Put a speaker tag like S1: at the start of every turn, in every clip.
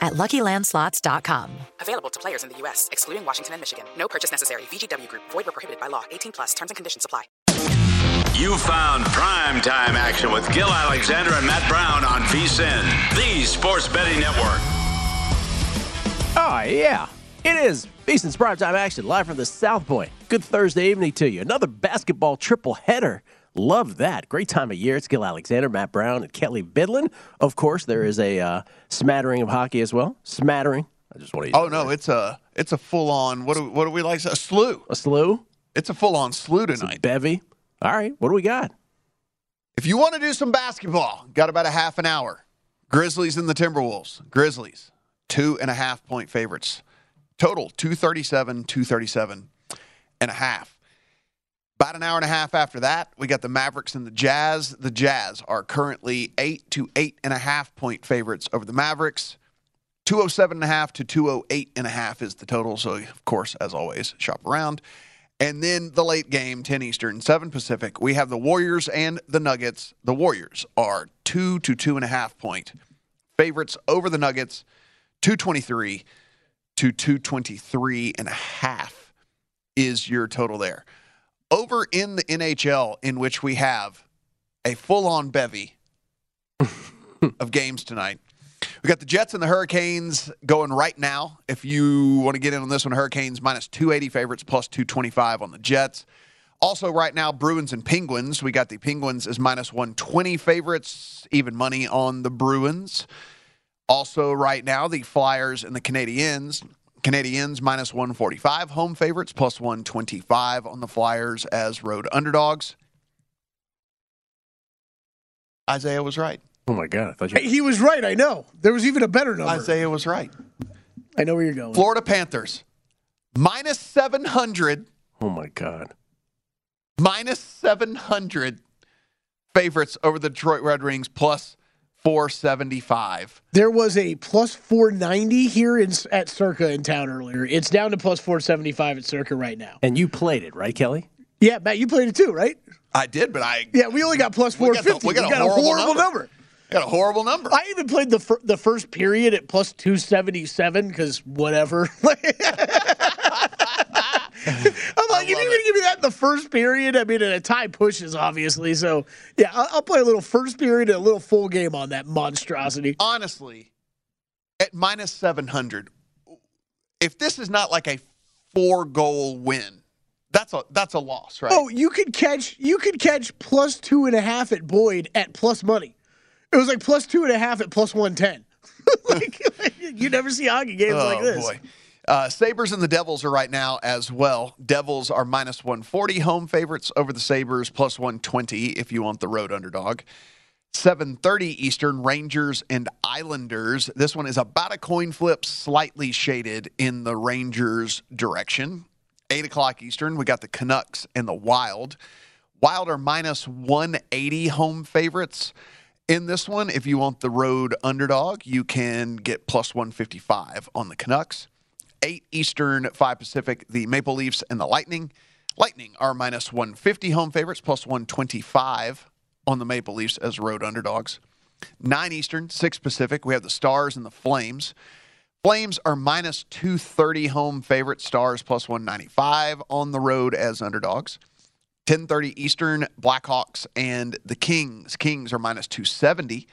S1: at luckylandslots.com.
S2: Available to players in the U.S., excluding Washington and Michigan. No purchase necessary. VGW Group, void were prohibited by law. 18 plus terms and conditions apply.
S3: You found prime time action with Gil Alexander and Matt Brown on VSIN, the sports betting network.
S4: Oh, yeah. It is VSIN's primetime action live from the South Point. Good Thursday evening to you. Another basketball triple header. Love that. Great time of year. It's Gil Alexander, Matt Brown, and Kelly Bidlin. Of course, there is a uh, smattering of hockey as well. Smattering. I just want to.
S5: Oh no, it's a it's a full on. What do what do we like? A slew.
S4: A slew.
S5: It's a full on slew tonight.
S4: bevy. All right. What do we got?
S5: If you want to do some basketball, got about a half an hour. Grizzlies and the Timberwolves. Grizzlies, two and a half point favorites. Total 237, 237 and a half. About an hour and a half after that, we got the Mavericks and the Jazz. The Jazz are currently eight to eight and a half point favorites over the Mavericks. 207 and a half to 208 and a half is the total. So, of course, as always, shop around. And then the late game, 10 Eastern, 7 Pacific. We have the Warriors and the Nuggets. The Warriors are two to two and a half point favorites over the Nuggets, 223 to 223 and a half is your total there. Over in the NHL, in which we have a full on bevy of games tonight. We got the Jets and the Hurricanes going right now. If you want to get in on this one, Hurricanes minus 280 favorites, plus 225 on the Jets. Also, right now, Bruins and Penguins. We got the Penguins as minus 120 favorites, even money on the Bruins. Also, right now, the Flyers and the Canadiens. Canadiens minus 145 home favorites, plus 125 on the Flyers as road underdogs. Isaiah was right.
S4: Oh my God! I thought you.
S6: Hey, he was right. I know. There was even a better number.
S5: Isaiah was right.
S6: I know where you're going.
S5: Florida Panthers minus 700
S4: Oh my God!
S5: minus 700 favorites over the Detroit Red Wings plus 475.
S6: There was a plus 490 here in, at Circa in town earlier. It's down to plus 475 at Circa right now.
S4: And you played it, right, Kelly?
S6: Yeah, Matt, you played it too, right?
S5: I did, but I
S6: Yeah, we only got plus
S5: We got the-
S6: 450.
S5: we got a horrible
S6: horrible
S5: number.
S6: number.
S5: got a horrible number.
S6: I even played the fir- the first period at plus 277 because whatever. I'm like, if you're going to give me that in the first period, I mean, and a tie pushes, obviously. So, yeah, I'll, I'll play a little first period and a little full game on that monstrosity.
S5: Honestly, at minus 700, if this is not like a four goal win, that's a that's a loss, right?
S6: Oh, you could catch you could catch plus two and a half at Boyd at plus money. It was like plus two and a half at plus one ten. like, you never see hockey games like oh, this.
S5: boy. Uh, Sabres and the Devils are right now as well. Devils are minus 140 home favorites over the Sabres, plus 120 if you want the road underdog. 7:30 Eastern, Rangers and Islanders. This one is about a coin flip, slightly shaded in the Rangers' direction. 8 o'clock Eastern, we got the Canucks and the Wild. Wild are minus 180 home favorites. In this one, if you want the road underdog, you can get plus 155 on the Canucks. 8 Eastern, 5 Pacific, the Maple Leafs and the Lightning. Lightning are minus 150 home favorites, plus 125 on the Maple Leafs as road underdogs. 9 Eastern, 6 Pacific, we have the Stars and the Flames. Flames are minus 230 home favorites, Stars plus 195 on the road as underdogs. 10:30 Eastern, Blackhawks and the Kings. Kings are minus 270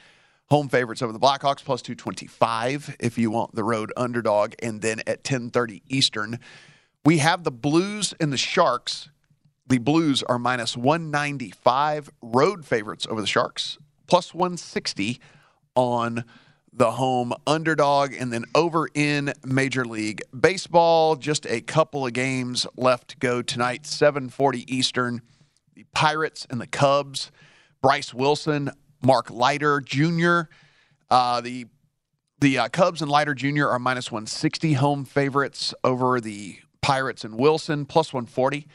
S5: home favorites over the Blackhawks plus 225 if you want the road underdog and then at 10:30 Eastern, we have the Blues and the Sharks. The Blues are minus 195 road favorites over the Sharks plus 160 on the home underdog. And then over in Major League Baseball, just a couple of games left to go tonight, 740 Eastern. The Pirates and the Cubs. Bryce Wilson, Mark Leiter Jr. Uh, the the uh, Cubs and Leiter Jr. are minus 160 home favorites over the Pirates and Wilson, plus 140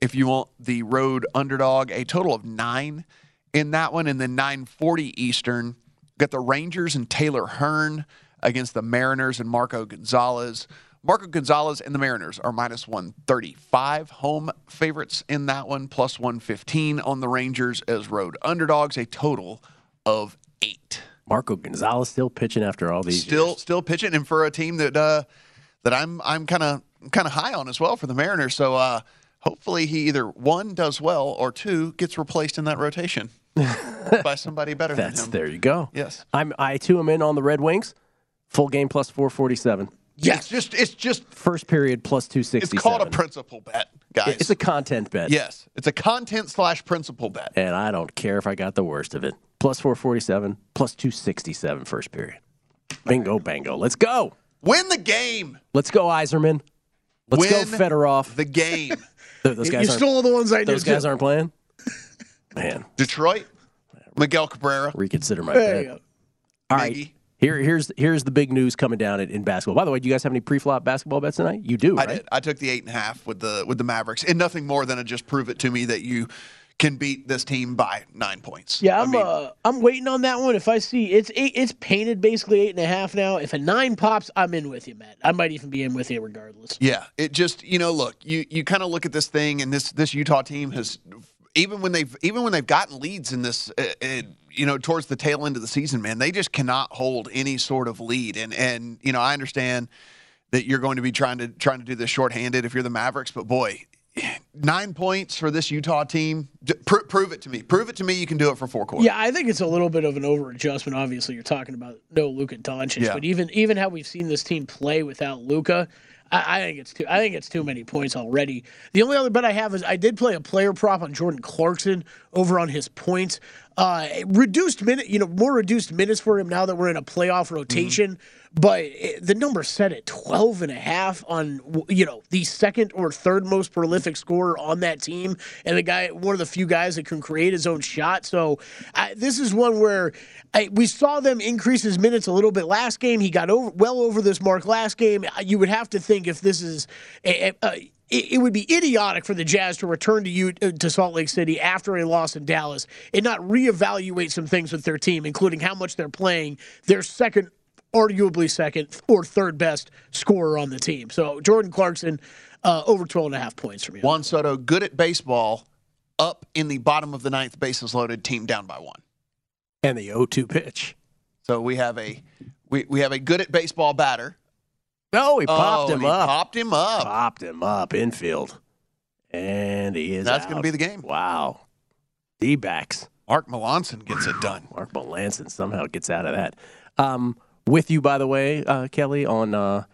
S5: if you want the road underdog. A total of nine in that one. And then 940 Eastern, got the Rangers and Taylor Hearn against the Mariners and Marco Gonzalez. Marco Gonzalez and the Mariners are minus 135 home favorites in that one, plus 115 on the Rangers as road underdogs, a total of eight.
S4: Marco Gonzalez still pitching after all these
S5: Still,
S4: years.
S5: still pitching, and for a team that uh, that I'm I'm kind of kind of high on as well for the Mariners. So uh, hopefully he either one does well or two gets replaced in that rotation by somebody better than
S4: That's
S5: him.
S4: there you go.
S5: Yes.
S4: I'm I too am in on the Red Wings. Full game plus 447.
S5: It's just it's just
S4: First period plus 267.
S5: it's called a principal bet, guys.
S4: It's a content bet.
S5: yes, it's a content slash principal bet.
S4: And I don't care if I got the worst of it. Plus 447, plus 267 first period. Bingo, bango. Let's go.
S5: Win the game.
S4: Let's go, Yzerman. Let's go,
S5: Win
S4: Fedorov.
S5: The game.
S4: Those guys, aren't,
S6: stole the ones I
S4: those guys
S6: too.
S4: aren't playing? Man,
S5: Detroit. Miguel Cabrera.
S4: reconsider my
S6: There you
S4: bet.
S6: go.
S4: All right.
S5: Miggy.
S4: Here, here's here's the big news coming down in, in basketball. By the way, do you guys have any pre-flop basketball bets tonight? You do,
S5: I
S4: right?
S5: did. I took the eight and a half with the with the Mavericks, and nothing more than to just prove it to me that you can beat this team by nine points.
S6: Yeah,
S5: I
S6: I'm
S5: mean,
S6: uh, I'm waiting on that one. If I see it's eight, it's painted basically eight and a half now. If a nine pops, I'm in with you, Matt. I might even be in with you regardless.
S5: Yeah, it just you know, look, you you kind of look at this thing, and this this Utah team has even when they've even when they've gotten leads in this, uh, uh, you know, towards the tail end of the season, man, they just cannot hold any sort of lead. And and you know, I understand that you're going to be trying to trying to do this shorthanded if you're the Mavericks, but boy. Nine points for this Utah team. D- pr- prove it to me. Prove it to me. You can do it for four quarters.
S6: Yeah, I think it's a little bit of an over adjustment. Obviously, you're talking about no Luka Doncic,
S5: Yeah.
S6: but even even how we've seen this team play without Luka, I, I think it's too. I think it's too many points already. The only other bet I have is I did play a player prop on Jordan Clarkson over on his points. Uh, reduced minute, you know, more reduced minutes for him now that we're in a playoff rotation. But it, the number set at 12 and a half on, you know, the second or third most prolific scorer on that team. And the guy, one of the few guys that can create his own shot. So I, this is one where I, we saw them increase his minutes a little bit last game. He got over well over this mark last game. You would have to think if this is a, a, a it, it would be idiotic for the Jazz to return to you uh, to Salt Lake City after a loss in Dallas and not reevaluate some things with their team, including how much they're playing their second, arguably second or third best scorer on the team. So Jordan Clarkson, uh, over 12 and a half points from you.
S5: Juan Soto, good at baseball, up in the bottom of the ninth, bases loaded, team down by one.
S4: and the 0-2 pitch.
S5: So we have a we, we have a good at baseball batter.
S4: No, he popped
S5: Oh,
S4: him
S5: he
S4: up.
S5: Popped him up.
S4: Popped him up infield. And he is
S5: That's gonna be the game.
S4: Wow. D-backs.
S5: Mark Melancon gets it done.
S4: Mark Melancon somehow gets out of that. Um, with you, by the way, uh, Kelly, on uh,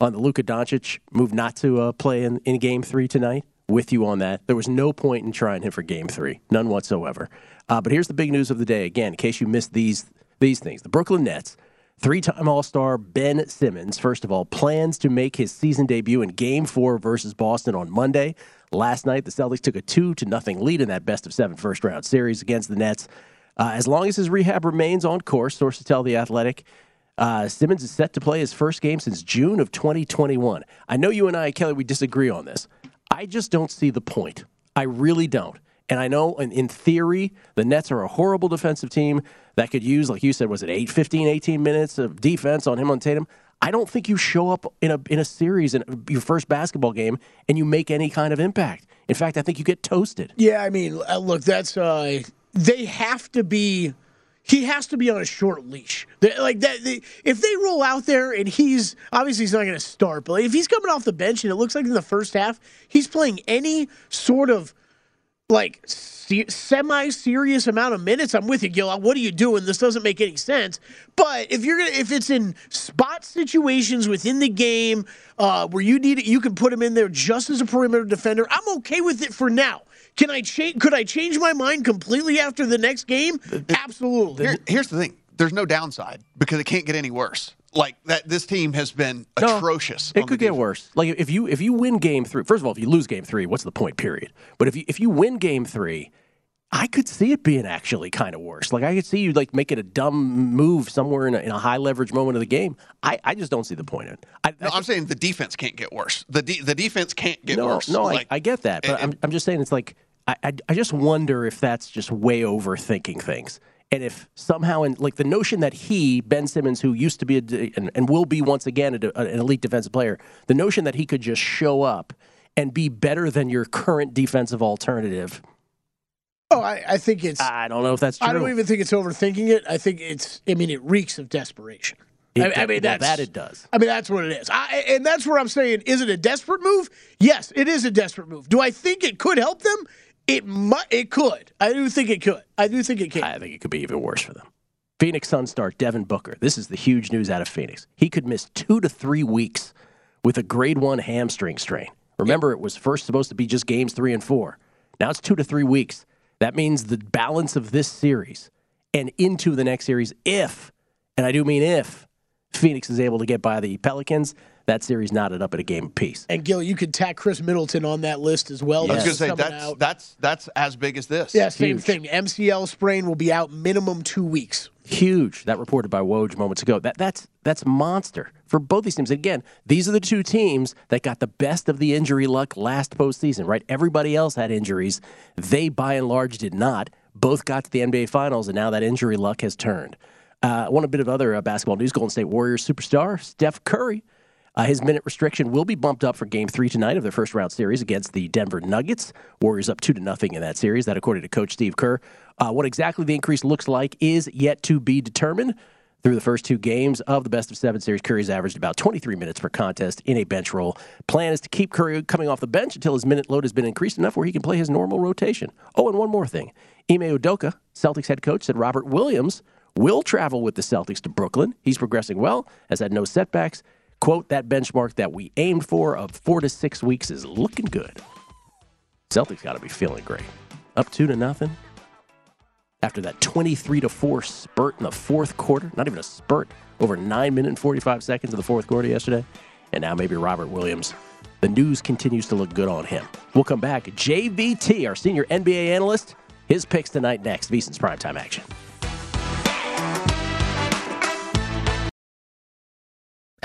S4: on the Luka Doncic move not to uh, play in, in Game Three tonight. With you on that, there was no point in trying him for Game Three, none whatsoever. Uh, but here's the big news of the day. Again, in case you missed these these things, the Brooklyn Nets Three time All Star Ben Simmons, first of all, plans to make his season debut in game four versus Boston on Monday. Last night, the Celtics took a 2 to nothing lead in that best of seven first round series against the Nets. Uh, as long as his rehab remains on course, sources tell The Athletic, uh, Simmons is set to play his first game since June of 2021. I know you and I, Kelly, we disagree on this. I just don't see the point. I really don't. And I know in, in theory, the Nets are a horrible defensive team that could use, like you said, was it 8, 15, 18 minutes of defense on him on Tatum? I don't think you show up in a in a series in your first basketball game and you make any kind of impact. In fact, I think you get toasted.
S6: Yeah, I mean, uh, look, that's uh, they have to be. He has to be on a short leash. Like that, if they roll out there and he's obviously he's not going to start, but if he's coming off the bench and it looks like in the first half he's playing any sort of like semi serious amount of minutes, I'm with you, Gil. What are you doing? This doesn't make any sense. But if you're gonna, if it's in spot situations within the game uh, where you need it, you can put him in there just as a perimeter defender. I'm okay with it for now. Can I change? Could I change my mind completely after the next game? Absolutely.
S5: Here, here's the thing: there's no downside because it can't get any worse like that this team has been
S4: No,
S5: atrocious.
S4: It could get worse. Like if you if you win game three, first of all, if you lose game three, what's the point? Period. But if you if you win game three, I could see it being actually kind of worse. Like I could see you like making a dumb move somewhere in a, in a high leverage moment of the game. I, I just don't see the point in it. I,
S5: No, I'm saying the defense can't get worse. The de- the defense can't get
S4: no,
S5: worse.
S4: no,
S5: Like,
S4: I, I get that, but
S5: and-
S4: I'm I'm just saying it's like I, I I just wonder if that's just way overthinking things. And if somehow, in like the notion that he, Ben Simmons, who used to be a, and, and will be once again a an elite defensive player, the notion that he could just show up and be better than your current defensive alternative,
S6: Oh, I, I think it's.
S4: I don't know if that's true.
S6: I don't even think it's overthinking it. I think it's. I mean, it reeks of desperation.
S4: It
S6: I, I mean, that's
S4: that it does.
S6: I mean, that's what it is. I, and that's where I'm saying, is it a desperate move? Yes, it is a desperate move. Do I think it could help them? It might. It could. I do think it could. I do think it can.
S4: I think it could be even worse for them. Phoenix Suns star Devin Booker. This is the huge news out of Phoenix. He could miss two to three weeks with a grade one hamstring strain. Remember, it was first supposed to be just games three and four. Now it's two to three weeks. That means the balance of this series and into the next series, if, and I do mean if, Phoenix is able to get by the Pelicans, that series knotted up at a game apiece.
S6: and Gil, you could tack Khris Middleton on that list as well.
S5: I was going to say that's
S6: out.
S5: that's that's as big as this.
S6: yeah, same
S4: huge.
S6: thing. MCL sprain will be out minimum two weeks.
S4: Huge. That reported by Woj moments ago. That that's that's monster for both these teams. Again, these are the two teams that got the best of the injury luck last postseason. Right? Everybody else had injuries. They, by and large, did not. Both got to the NBA Finals, and now that injury luck has turned. Uh, one a bit of other uh, basketball news: Golden State Warriors superstar Steph Curry. Uh, his minute restriction will be bumped up for Game Three tonight of their first round series against the Denver Nuggets. Warriors up two to nothing in that series. That, according to Coach Steve Kerr. Uh, what exactly the increase looks like is yet to be determined. Through the first two games of the best of seven series, Curry's averaged about 23 minutes per contest in a bench role. Plan is to keep Curry coming off the bench until his minute load has been increased enough where he can play his normal rotation. Oh, and one more thing. Ime Udoka, Celtics head coach, said Robert Williams will travel with the Celtics to Brooklyn. He's progressing well, has had no setbacks. Quote, that benchmark that we aimed for of four to six weeks is looking good. Celtics got to be feeling great. Up two to nothing. After that 23 to 4 spurt in the fourth quarter, not even a spurt, over 9 minutes and 45 seconds of the fourth quarter yesterday. And now maybe Robert Williams. The news continues to look good on him. We'll come back. JVT, our senior NBA analyst, his picks tonight next. VSiN's primetime action.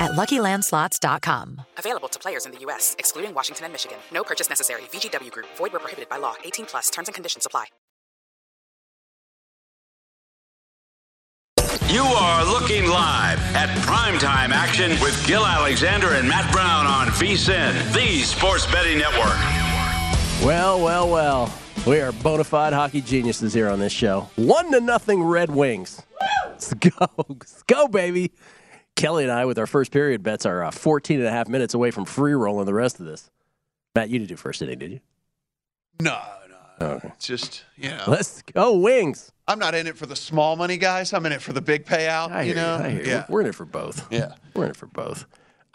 S1: at luckylandslots.com.
S2: Available to players in the U.S., excluding Washington and Michigan. No purchase necessary. VGW Group, void where prohibited by law. 18 plus terms and conditions apply.
S3: You are looking live at primetime action with Gil Alexander and Matt Brown on VSIN, the sports betting network.
S4: Well, well, well. We are bona fide hockey geniuses here on this show. One to nothing Red Wings. Let's go. Let's go, baby. Kelly and I, with our first period bets, are uh, 14 and a half minutes away from free rolling the rest of this. Matt, you didn't do first inning, did you?
S5: No, no.
S4: Okay.
S5: It's just, you know.
S4: Let's go, Wings.
S5: I'm not in it for the small money, guys. I'm in it for the big payout.
S4: I
S5: you know,
S4: I hear you.
S5: yeah.
S4: We're in it for both.
S5: Yeah.
S4: We're in it for both.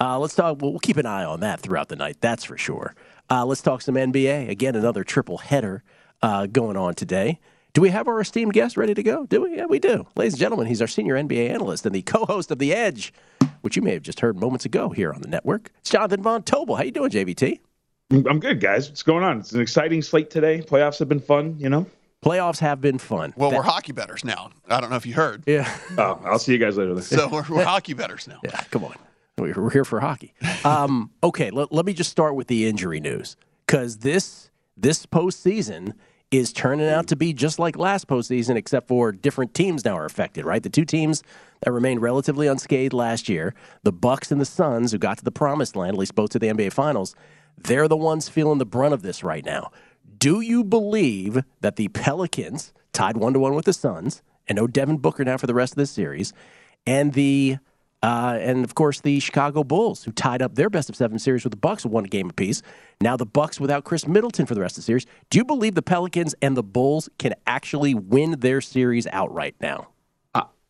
S4: Uh, let's talk. We'll, we'll keep an eye on that throughout the night. That's for sure. Uh, let's talk some NBA. Again, another triple header uh, going on today. Do we have our esteemed guest ready to go? Do we? Yeah, we do. Ladies and gentlemen, he's our senior NBA analyst and the co-host of The Edge, which you may have just heard moments ago here on the network. It's Jonathan Von Tobel. How you doing, JVT?
S7: I'm good, guys. What's going on? It's an exciting slate today. Playoffs have been fun, you know.
S4: Playoffs have been fun.
S5: Well,
S4: That-
S5: we're hockey betters now. I don't know if you heard.
S4: Yeah.
S7: Oh, I'll see you guys later. Then.
S5: So we're, we're hockey betters now.
S4: Yeah, come on. We're we're here for hockey. Um, okay, let, let me just start with the injury news because this this postseason is turning out to be just like last postseason, except for different teams now are affected. Right, the two teams that remained relatively unscathed last year, the Bucks and the Suns, who got to the promised land, at least both to the NBA Finals, they're the ones feeling the brunt of this right now. Do you believe that the Pelicans, tied one to one with the Suns, and no Devin Booker now for the rest of this series, and the uh, and of course the Chicago Bulls, who tied up their best of seven series with the Bucks, one game apiece. Now the Bucks without Khris Middleton for the rest of the series. Do you believe the Pelicans and the Bulls can actually win their series outright now?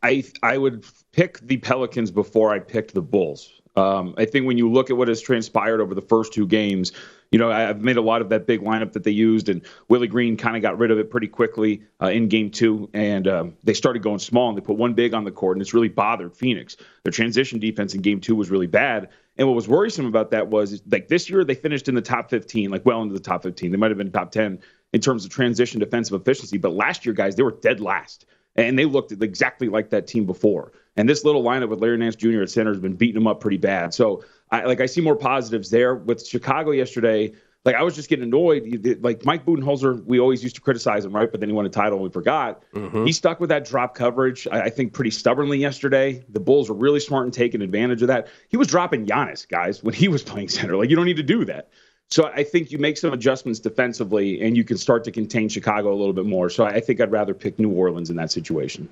S7: I I would pick the Pelicans before I picked the Bulls. Um, I think when you look at what has transpired over the first two games, you know, I've made a lot of that big lineup that they used, and Willie Green kind of got rid of it pretty quickly uh, in game two, and um, they started going small, and they put one big on the court, and it's really bothered Phoenix. Their transition defense in game two was really bad, and what was worrisome about that was like this year they finished in the top 15, like well into the top 15. They might have been top 10 in terms of transition defensive efficiency, but last year, guys, they were dead last and they looked exactly like that team before. And this little lineup with Larry Nance Jr. at center has been beating them up pretty bad. So I like I see more positives there with Chicago yesterday. Like I was just getting annoyed. Like Mike Budenholzer, we always used to criticize him, right? But then he won a title and we forgot. Mm-hmm. He stuck with that drop coverage. I, I think pretty stubbornly yesterday. The Bulls were really smart in taking advantage of that. He was dropping Giannis, guys, when he was playing center. Like you don't need to do that. So I think you make some adjustments defensively, and you can start to contain Chicago a little bit more. So I think I'd rather pick New Orleans in that situation.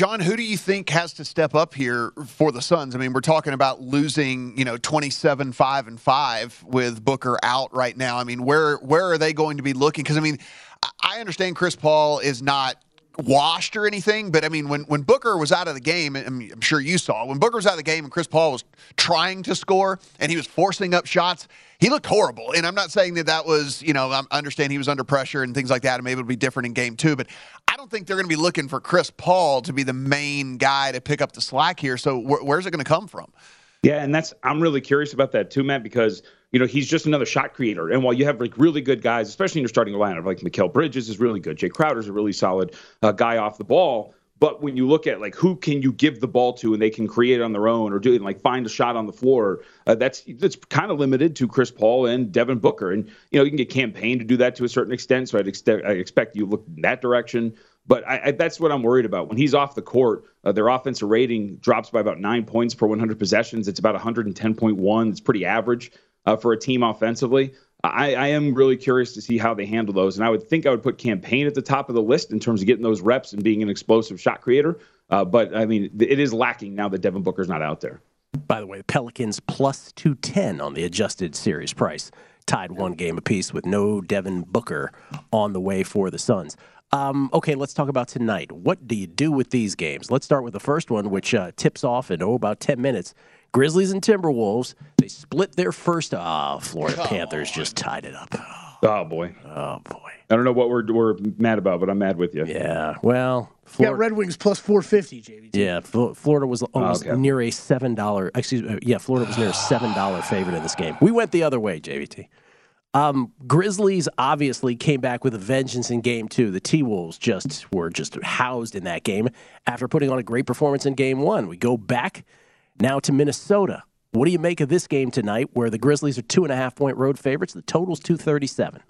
S5: John, who do you think has to step up here for the Suns? I mean, we're talking about losing, you know, 27 5 and 5 with Booker out right now. I mean, where where are they going to be looking cuz I mean, I- I understand Chris Paul is not washed or anything, but I mean, when when Booker was out of the game, I'm sure you saw when Booker was out of the game and Chris Paul was trying to score and he was forcing up shots, he looked horrible. And I'm not saying that that was, you know, I understand he was under pressure and things like that, and maybe it'll be different in game two, but I don't think they're going to be looking for Chris Paul to be the main guy to pick up the slack here. So wh- where's it going to come from?
S7: Yeah, and that's I'm really curious about that too, Matt, because you know he's just another shot creator. And while you have like really good guys, especially in your starting lineup, like Mikal Bridges is really good, Jae Crowder's a really solid uh, guy off the ball. But when you look at like who can you give the ball to and they can create on their own or do it like find a shot on the floor, uh, that's that's kind of limited to Chris Paul and Devin Booker. And you know you can get Cam Payne to do that to a certain extent. So I'd, ex- I expect you look in that direction. But I, I, that's what I'm worried about. When he's off the court, uh, their offensive rating drops by about nine points per 100 possessions. It's about 110.1. It's pretty average uh, for a team offensively. I, I, am really curious to see how they handle those. And I would think I would put Cam Payne at the top of the list in terms of getting those reps and being an explosive shot creator. Uh, but I mean, it is lacking now that Devin Booker's not out there.
S4: By the way, the Pelicans plus 210 on the adjusted series price, tied one game apiece with no Devin Booker on the way for the Suns. Um, okay, let's talk about tonight. What do you do with these games? Let's start with the first one, which uh, tips off in oh, about 10 minutes. Grizzlies and Timberwolves, they split their first. Ah, oh, Florida Panthers just tied it up.
S7: Oh, boy.
S4: Oh, boy.
S7: I don't know what we're, we're mad about, but I'm mad with you.
S4: Yeah, well.
S6: Florida, yeah, Red Wings plus 450, JVT.
S4: Yeah, Florida was almost oh, okay. near a $7. Excuse me. Yeah, Florida was near a $7 favorite in this game. We went the other way, JVT. Um, Grizzlies obviously came back with a vengeance in game two. The T Wolves just were just housed in that game after putting on a great performance in game one. We go back now to Minnesota. What do you make of this game tonight where the Grizzlies are two and a half point road favorites? The total's 237.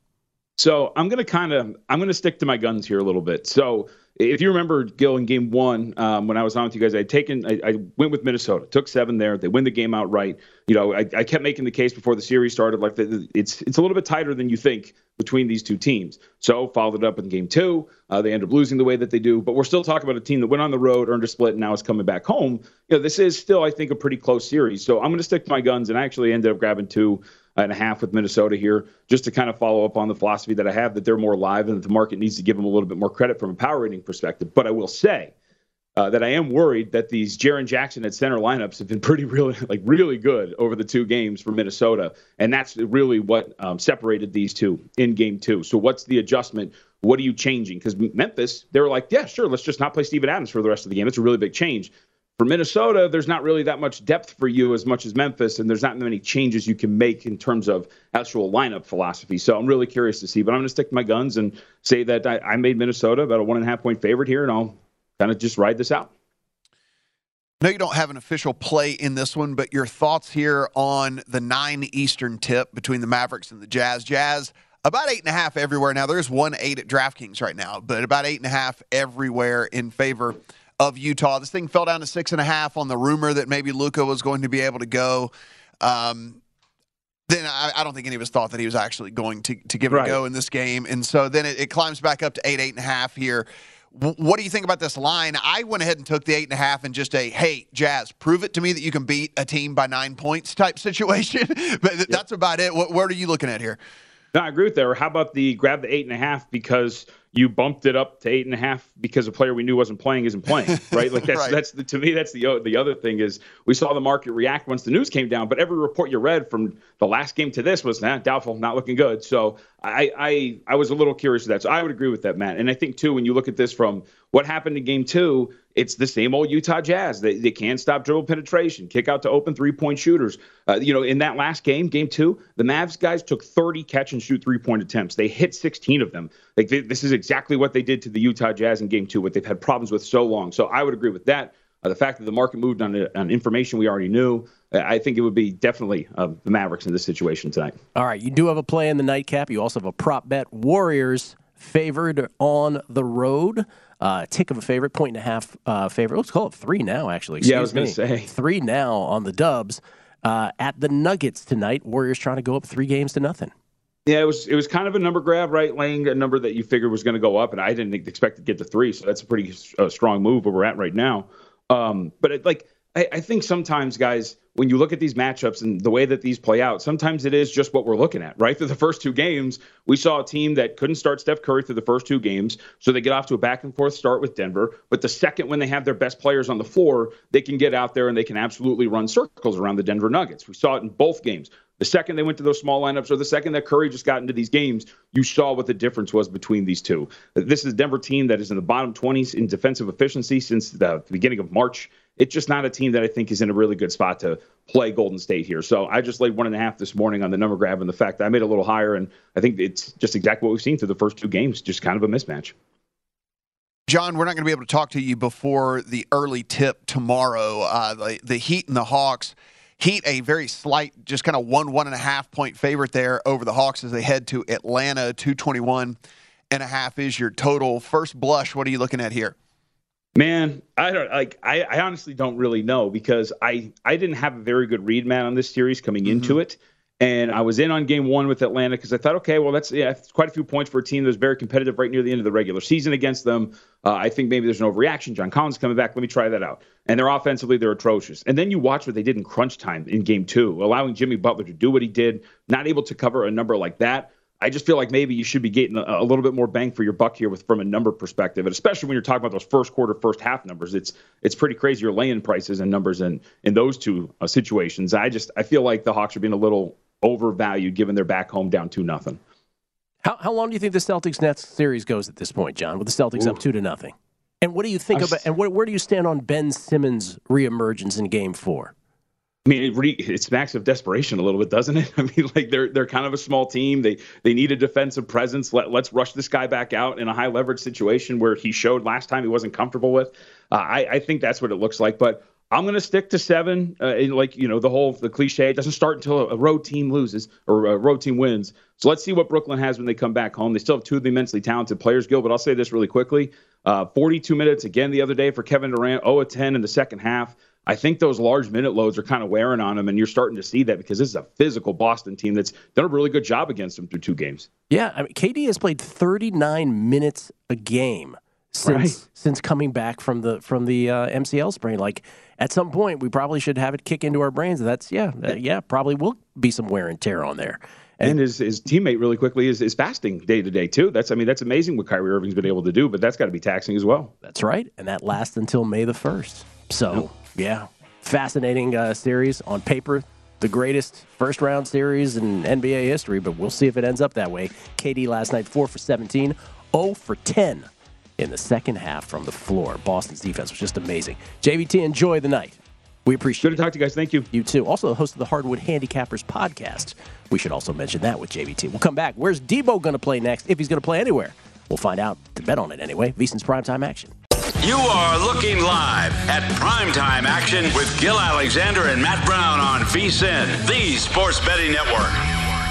S7: So I'm going to kind of I'm going to stick to my guns here a little bit. So if you remember, Gil, in game one, um, when I was on with you guys, I taken, I, I, went with Minnesota, took seven there. They win the game outright. You know, I, I kept making the case before the series started, like the, it's it's a little bit tighter than you think between these two teams. So followed it up in game two. Uh, they end up losing the way that they do, but we're still talking about a team that went on the road, earned a split, and now is coming back home. You know, this is still, I think, a pretty close series. So I'm going to stick to my guns, and I actually ended up grabbing two and a half with Minnesota here, just to kind of follow up on the philosophy that I have that they're more live and that the market needs to give them a little bit more credit from a power rating perspective. But I will say uh, that I am worried that these Jaren Jackson at center lineups have been pretty really like really good over the two games for Minnesota, and that's really what um, separated these two in game two. So what's the adjustment? What are you changing? Because Memphis, they were like, yeah, sure, let's just not play Steven Adams for the rest of the game. It's a really big change. For Minnesota, there's not really that much depth for you as much as Memphis, and there's not many changes you can make in terms of actual lineup philosophy. So I'm really curious to see, but I'm going to stick to my guns and say that I, I made Minnesota about a one and a half point favorite here, and I'll kind of just ride this out.
S5: No, you don't have an official play in this one, but your thoughts here on the nine Eastern tip between the Mavericks and the Jazz. Jazz about eight and a half everywhere. Now there's one eight at DraftKings right now, but about eight and a half everywhere in favor of Utah. This thing fell down to six and a half on the rumor that maybe Luka was going to be able to go. Um, then I, I, don't think any of us thought that he was actually going to, to give it right. a go in this game. And so then it, it, climbs back up to eight, eight and a half here. W- what do you think about this line? I went ahead and took the eight and a half and just a, hey, Jazz, prove it to me that you can beat a team by nine points type situation. but yep. that's about it. What, what are you looking at here?
S7: No, I agree with that. Or how about the grab the eight and a half because – you bumped it up to eight and a half because a player we knew wasn't playing isn't playing, right? Like that's right. that's the, to me that's the the other thing is we saw the market react once the news came down, but every report you read from the last game to this was nah, doubtful, not looking good. So I I I was a little curious of that. So I would agree with that, Matt. And I think too when you look at this from what happened in game two, it's the same old Utah Jazz. They, they can't stop dribble penetration, kick out to open three point shooters. Uh, you know, in that last game, game two, the Mavs guys took 30 catch and shoot three point attempts. They hit 16 of them. Like they, this is exactly what they did to the Utah Jazz in game two, what they've had problems with so long. So I would agree with that. Uh, the fact that the market moved on, on information we already knew, I think it would be definitely uh, the Mavericks in this situation tonight.
S4: All right. You do have a play in the nightcap. You also have a prop bet. Warriors favored on the road. Uh, tick of a favorite, point and a half uh, favorite. Let's call it three now, actually.
S7: Excuse yeah, I was going to say.
S4: Three now on the Dubs. Uh, at the Nuggets tonight, Warriors trying to go up three games to nothing.
S7: Yeah, it was it was kind of a number grab, right? Laying a number that you figured was going to go up, and I didn't expect to get to three, so that's a pretty uh, strong move where we're at right now. Um, but it, like I, I think sometimes, guys, when you look at these matchups and the way that these play out, sometimes it is just what we're looking at, right? Through the first two games, we saw a team that couldn't start Steph Curry through the first two games, so they get off to a back and forth start with Denver. But the second when they have their best players on the floor, they can get out there and they can absolutely run circles around the Denver Nuggets. We saw it in both games. The second they went to those small lineups, or the second that Curry just got into these games, you saw what the difference was between these two. This is a Denver team that is in the bottom 20s in defensive efficiency since the beginning of March it's just not a team that I think is in a really good spot to play Golden State here. So I just laid one and a half this morning on the number grab and the fact that I made a little higher. And I think it's just exactly what we've seen through the first two games, just kind of a mismatch.
S5: John, we're not going to be able to talk to you before the early tip tomorrow. Uh, the, the Heat and the Hawks. Heat, a very slight, just kind of one, one and a half point favorite there over the Hawks as they head to Atlanta, 221 and a half is your total. First blush, what are you looking at here?
S7: Man, I don't like. I, I honestly don't really know because I I didn't have a very good read, man, on this series coming
S5: Mm-hmm.
S7: into it, and I was in on game one with Atlanta because I thought, okay, well that's yeah, quite a few points for a team that was very competitive right near the end of the regular season against them. Uh, I think maybe there's an overreaction. John Collins coming back. Let me try that out. And they're offensively they're atrocious. And then you watch what they did in crunch time in game two, allowing Jimmy Butler to do what he did, not able to cover a number like that. I just feel like maybe you should be getting a, a little bit more bang for your buck here with from a number perspective, and especially when you're talking about those first quarter, first half numbers. It's it's pretty crazy. You're laying prices and numbers in in those two uh, situations. I just I feel like the Hawks are being a little overvalued given they're back home down two nothing.
S4: How, how long do you think the Celtics Nets series goes at this point, John? With the Celtics up two to nothing, and what do you think
S7: I'm
S4: about? And where, where do you stand on Ben Simmons' reemergence in Game Four?
S7: I mean, it, re, it smacks of desperation a little bit, doesn't it? I mean, like they're they're kind of a small team. They they need a defensive presence. Let let's rush this guy back out in a high leverage situation where he showed last time he wasn't comfortable with. Uh, I I think that's what it looks like. But I'm going to stick to seven. Uh, and like you know the whole the cliche, it doesn't start until a road team loses or a road team wins. So let's see what Brooklyn has when they come back home. They still have two of the immensely talented players, Gil. But I'll say this really quickly: uh, 42 minutes again the other day for Kevin Durant, 0 of 10 in the second half. I think those large minute loads are kind of wearing on him, and you're starting to see that because this is a physical Boston team that's done a really good job against them through two games.
S4: Yeah, I mean, KD has played 39 minutes a game since
S7: Right.
S4: since coming back from the from the uh, MCL sprain. Like at some point, we probably should have it kick into our brains. That's yeah, yeah, probably will be some wear and tear on there.
S7: And his, his teammate really quickly is, is fasting day to day too. That's I mean that's amazing what Kyrie Irving's been able to do, but that's got to be taxing as well.
S4: That's right, and that lasts until May the first. So yeah, fascinating uh, series on paper. The greatest first round series in NBA history, but we'll see if it ends up that way. KD last night, 4 for 17, 0 for 10 in the second half from the floor. Boston's defense was just amazing. JVT, enjoy the night. We appreciate
S7: Good to talk to you guys. Thank you.
S4: You too. Also, the host of the Hardwood Handicappers podcast. We should also mention that with JVT. We'll come back. Where's Deebo going to play next? If he's going to play anywhere, we'll find out to bet on it anyway. VSiN's primetime action.
S3: You are looking live at primetime action with Gil Alexander and Matt Brown on VSIN, the sports betting network.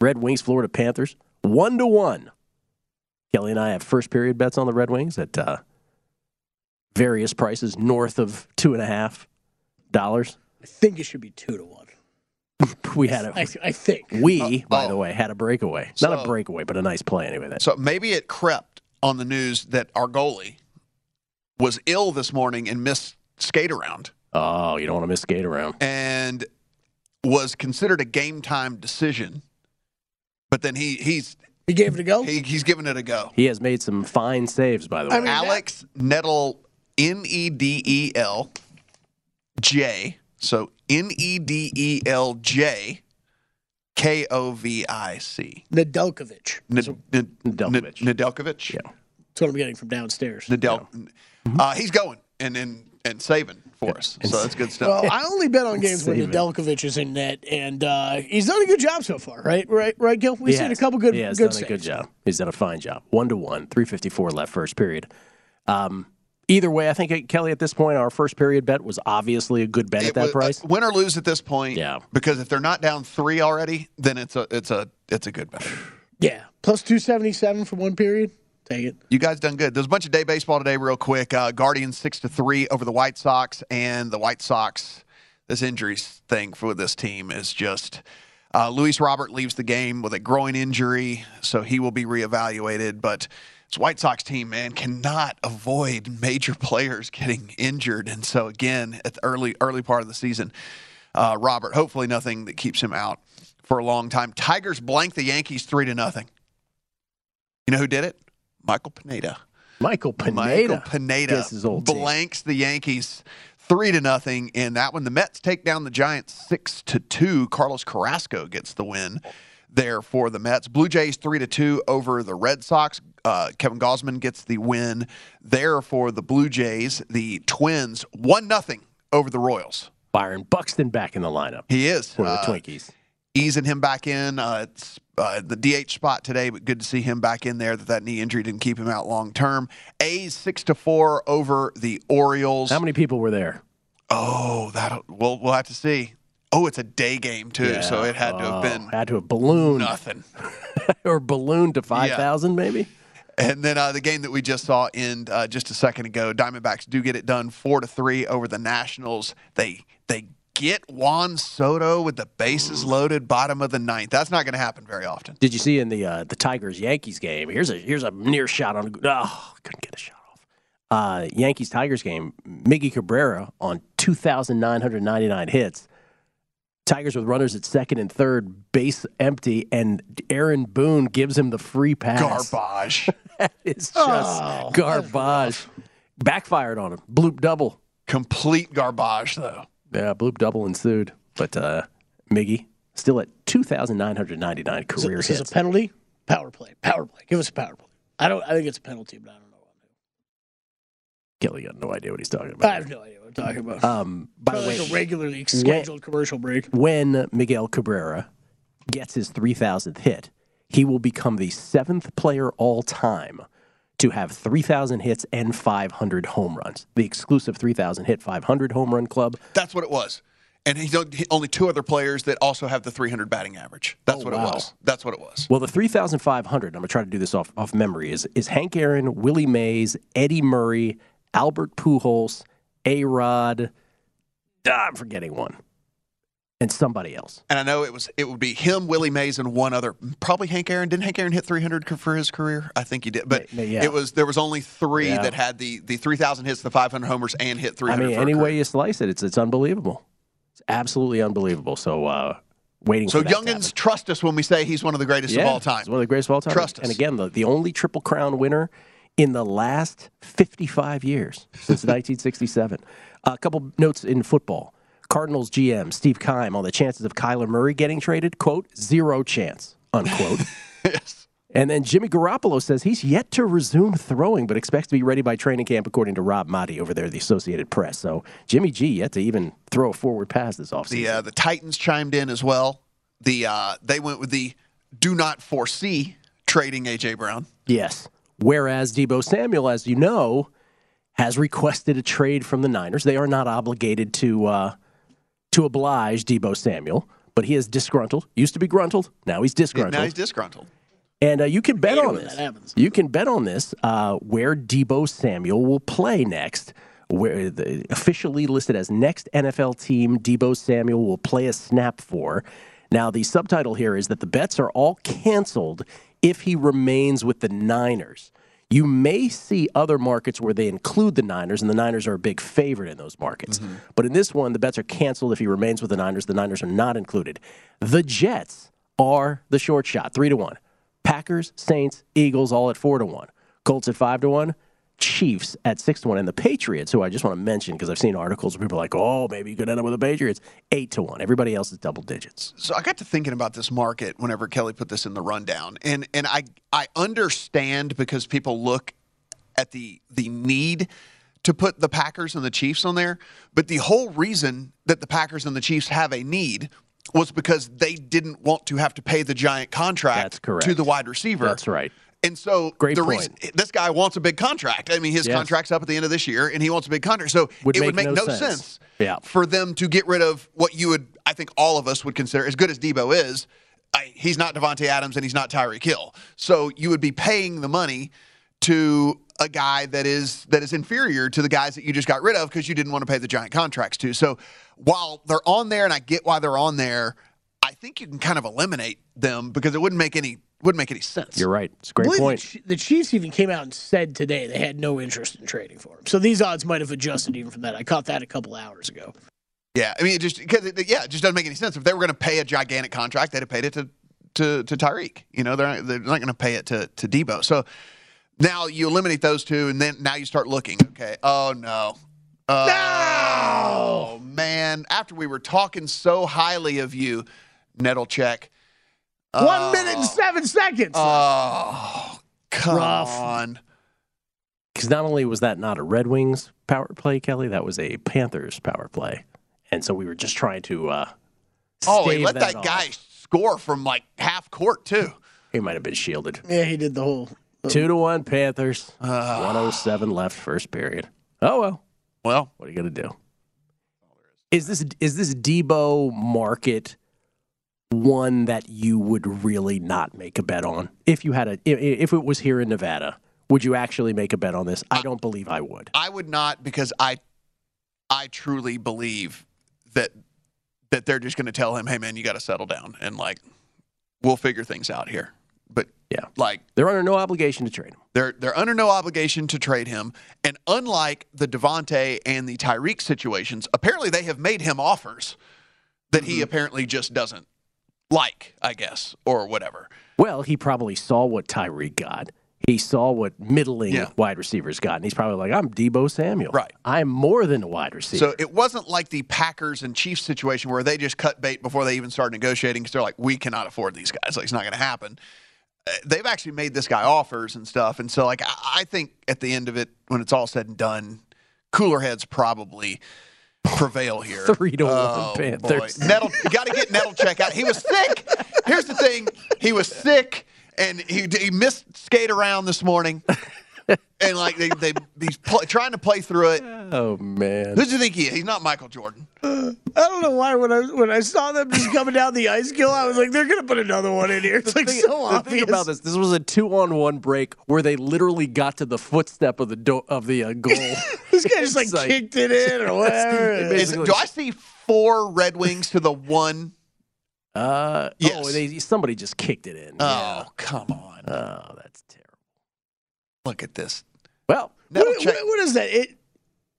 S4: Red Wings, Florida Panthers, one to one. Kelly and I have first period bets on the Red Wings at uh, various prices north of two and a half dollars.
S6: I think it should be two to one.
S4: We had a
S6: I, I think.
S4: we,
S5: Oh,
S4: by
S5: oh.
S4: the way, had a breakaway.
S5: So-
S4: Not a breakaway, but a nice play anyway. That
S5: So maybe it crept on the news that our goalie was ill this morning and missed skate around
S4: oh, you don't want to miss skate around.
S5: and was considered a game time decision. But then he he's
S6: He gave it a go.
S5: he, he's giving it a go.
S4: He has made some fine saves, by the way.
S6: I mean,
S5: Alex Nettle N E D E L J. So N E D E L J K O V I C.
S6: Nedeljkovic. That's
S5: N- N-
S4: Nedeljkovic.
S5: Nedeljkovic.
S4: Yeah.
S6: That's what I'm getting from downstairs.
S5: Nadel. Uh, he's going and and and saving for us. So that's good stuff.
S6: Well, I only bet on games where
S4: Save it.
S6: Nedeljkovic is in net, and uh, he's done a good job so far, right? Right, right, Gil. We've
S4: He
S6: seen a couple good,
S4: He has
S6: good
S4: done a good job. He's done a fine job. One to one, three fifty four left first period. Um, either way, I think uh, Kelly at this point, our first period bet was obviously a good bet at that
S5: was- uh,
S4: price.
S5: win or lose at this point.
S4: Yeah.
S5: Because if they're not down three already, then it's a it's a it's a good bet.
S6: Yeah, plus two seventy seven for one period. Take it.
S5: You guys done good. There's a bunch of day baseball today, real quick. Uh, Guardians six to three over the White Sox, and the White Sox. This injuries thing for this team is just. Uh, Luis Robert leaves the game with a groin injury, so he will be reevaluated. But this White Sox team, man, cannot avoid major players getting injured, and so again, at the early early part of the season, uh, Robert. Hopefully, nothing that keeps him out for a long time. Tigers blank the Yankees three to nothing. You know who did it? Michael Pineda.
S4: Michael Pineda.
S5: Michael Pineda
S4: old team.
S5: blanks the Yankees three to nothing in that one. The Mets take down the Giants six to two. Carlos Carrasco gets the win. there for the Mets. Blue Jays three to two over the Red Sox. Uh, Kevin Gausman gets the win there for the Blue Jays. The Twins one nothing over the Royals.
S4: Byron Buxton back in the lineup.
S5: He is
S4: for the
S5: Uh,
S4: Twinkies.
S5: Easing him back in. Uh, it's uh, the DH spot today, but good to see him back in there. That that knee injury didn't keep him out long term. A's six to four over the Orioles.
S4: How many people were there?
S5: Oh, that we'll we'll have to see. Oh, it's a day game too,
S4: Yeah.
S5: so it had to
S4: Oh,
S5: have been
S4: had to have ballooned
S5: nothing.
S4: or ballooned to five thousand, maybe.
S5: And then uh, the game that we just saw end uh, just a second ago, Diamondbacks do get it done four to three over the Nationals. They they get Juan Soto with the bases loaded, bottom of the ninth. That's not going to happen very often.
S4: Did you see in the uh, the Tigers Yankees game? Here's a here's a near shot on. Oh, couldn't get a shot off. Uh, Yankees Tigers game. Miggy Cabrera on two thousand nine hundred ninety nine hits. Tigers with runners at second and third, base empty, and Aaron Boone gives him the free pass.
S5: Garbage.
S4: that is just
S5: Oh,
S4: garbage. Backfired on him. Bloop double.
S5: Complete garbage, though.
S4: Yeah, bloop double ensued. But uh, Miggy still at 2,999
S6: Is,
S4: career
S6: it, is
S4: hits.
S6: this a penalty? Power play. Power play. Give us a power play. I don't. I think it's a penalty, but I don't know.
S4: Kelly got no idea what he's talking about.
S6: I have no idea what I'm talking about.
S4: Um, by the way,
S6: like a regularly scheduled commercial break.
S4: when Miguel Cabrera gets his 3,000th hit, he will become the seventh player all time to have 3,000 hits and 500 home runs. The exclusive 3,000 hit 500 home run club.
S5: That's what it was. And he's only two other players that also have the 300 batting average. That's
S4: Oh,
S5: what
S4: wow.
S5: it was. That's what it was.
S4: Well, the 3,500, I'm going to try to do this off, off memory, is, is Hank Aaron, Willie Mays, Eddie Murray, Albert Pujols, A Rod. Ah, I'm forgetting one. And somebody else.
S5: And I know it was it would be him, Willie Mays, and one other. Probably Hank Aaron. Didn't Hank Aaron hit 300 for his career? I think he did. But
S4: yeah.
S5: it was there was only three
S4: Yeah.
S5: that had the the 3,000 hits, the 500 homers, and hit 300.
S4: I mean, any way you slice it, it's it's unbelievable. It's absolutely unbelievable. So, uh, waiting
S5: So
S4: for that to
S5: youngins trust us when we say he's one of the greatest
S4: yeah,
S5: of all time.
S4: He's one of the greatest of all time.
S5: Trust us.
S4: And again, the, the only Triple Crown winner in the last 55 years since 1967. A couple notes in football. Cardinals GM Steve Keim on the chances of Kyler Murray getting traded, quote, zero chance, unquote. Yes. And then Jimmy Garoppolo says he's yet to resume throwing, but expects to be ready by training camp, according to Rob Motti over there, the Associated Press. So Jimmy G yet to even throw a forward pass this offseason.
S5: The uh, the Titans chimed in as well. The uh, they went with the do not foresee trading AJ Brown.
S4: Yes. Whereas Deebo Samuel, as you know, has requested a trade from the Niners. They are not obligated to uh, to oblige Deebo Samuel, but he is disgruntled. Used to be gruntled. Now he's disgruntled.
S5: Now he's disgruntled.
S4: And uh, you can bet on this. You can bet on this uh, where Deebo Samuel will play next. Where the, officially listed as next NFL team, Deebo Samuel will play a snap for. Now, the subtitle here is that the bets are all canceled if he remains with the Niners. You may see other markets where they include the Niners, and the Niners are a big favorite in those markets. Mm-hmm. But in this one, the bets are canceled if he remains with the Niners. The Niners are not included. The Jets are the short shot, three to one. Packers, Saints, Eagles all at four to one. Colts at five to one. Chiefs at six to one. And the Patriots, who I just want to mention because I've seen articles where people are like, oh, maybe you could end up with the Patriots, eight to one. Everybody else is double digits.
S5: So I got to thinking about this market whenever Kelly put this in the rundown, and and I I understand because people look at the the need to put the Packers and the Chiefs on there, but the whole reason that the Packers and the Chiefs have a need was because they didn't want to have to pay the giant contract
S4: That's correct.
S5: to the wide receiver.
S4: That's right.
S5: And so
S4: Great
S5: the
S4: point.
S5: reason this guy wants a big contract. I mean, his
S4: Yes.
S5: contract's up at the end of this year, and he wants a big contract. So
S4: Would
S5: it
S4: make
S5: would make
S4: no
S5: no,
S4: sense.
S5: sense,
S4: Yeah.
S5: for them to get rid of what you would, I think, all of us would consider as good as Deebo is. I, he's not Davante Adams and he's not Tyreek Hill. So you would be paying the money to a guy that is that is inferior to the guys that you just got rid of because you didn't want to pay the giant contracts to. So while they're on there, and I get why they're on there, I think you can kind of eliminate them because it wouldn't make any wouldn't make any sense.
S4: You're right. It's a
S6: I
S4: great point.
S6: The, Chi- the Chiefs even came out and said today they had no interest in trading for him. So these odds might have adjusted even from that. I caught that a couple hours ago.
S5: Yeah, I mean, it just because it, yeah, it just doesn't make any sense. If they were going to pay a gigantic contract, they'd have paid it to to, to Tyreek. You know, they're not, they're not going to pay it to to Deebo. So now you eliminate those two, and then now you start looking. Okay, oh no, oh man! After we were talking so highly of you, Nettlecheck,
S6: One minute and seven seconds.
S5: Oh, come
S6: Rough.
S5: on.
S4: Because not only was that not a Red Wings power play, Kelly, that was a Panthers power play. And so we were just trying to. Uh,
S5: Oh, he let that,
S4: off.
S5: guy score from like half court too.
S4: He might have been shielded.
S6: yeah, he did the whole.
S4: Two to one Panthers.
S5: Uh.
S4: 107 left, first period. Oh well.
S5: Well,
S4: What are you gonna do? Is this is this Deebo market one that you would really not make a bet on if you had a if, it was here in Nevada? Would you actually make a bet on this? I don't believe I would.
S5: I would not because I I truly believe that that they're just going to tell him, "Hey man, you got to settle down and like we'll figure things out here." But
S4: Yeah,
S5: like
S4: they're under no obligation to trade him.
S5: they're they're under no obligation to trade him, and unlike the Davante and the Tyreek situations, apparently they have made him offers that he mm-hmm. apparently just doesn't like, I guess, or whatever.
S4: Well, he probably saw what Tyreek got. He saw what middling
S5: Yeah.
S4: wide receivers got, and he's probably like, "I'm Deebo Samuel.
S5: Right.
S4: I'm more than a wide receiver."
S5: So it wasn't like the Packers and Chiefs situation where they just cut bait before they even started negotiating because they're like, we cannot afford these guys. Like, it's not going to happen. Uh, They've actually made this guy offers and stuff. And so, like, I I think at the end of it, when it's all said and done, cooler heads probably prevail here.
S4: Three to one
S5: oh,
S4: Panthers.
S5: Nettle, got to get Nettle check out. He was sick. Here's the thing he was sick and he, he missed skate around this morning. And like they they he's pl- trying to play through it.
S4: oh man,
S5: Who do you think he is? He's not Michael Jordan.
S6: I don't know why when I when I saw them just coming down the ice gill, I was like, they're gonna put another one in here. It's like
S4: thing-
S6: so
S4: the
S6: obvious.
S4: thing about this, this was a two-on-one break where they literally got to the footstep of the do- of the uh, goal.
S6: This guy just like
S4: like-
S6: kicked it in or whatever.
S5: Is, do I see four Red Wings to the one?
S4: Uh,
S5: Yes.
S4: Oh, they, somebody just kicked it in.
S5: Oh, come on.
S4: Oh, that's terrible.
S5: Look at this.
S4: Well,
S6: What-
S5: check.
S6: what- what is that? It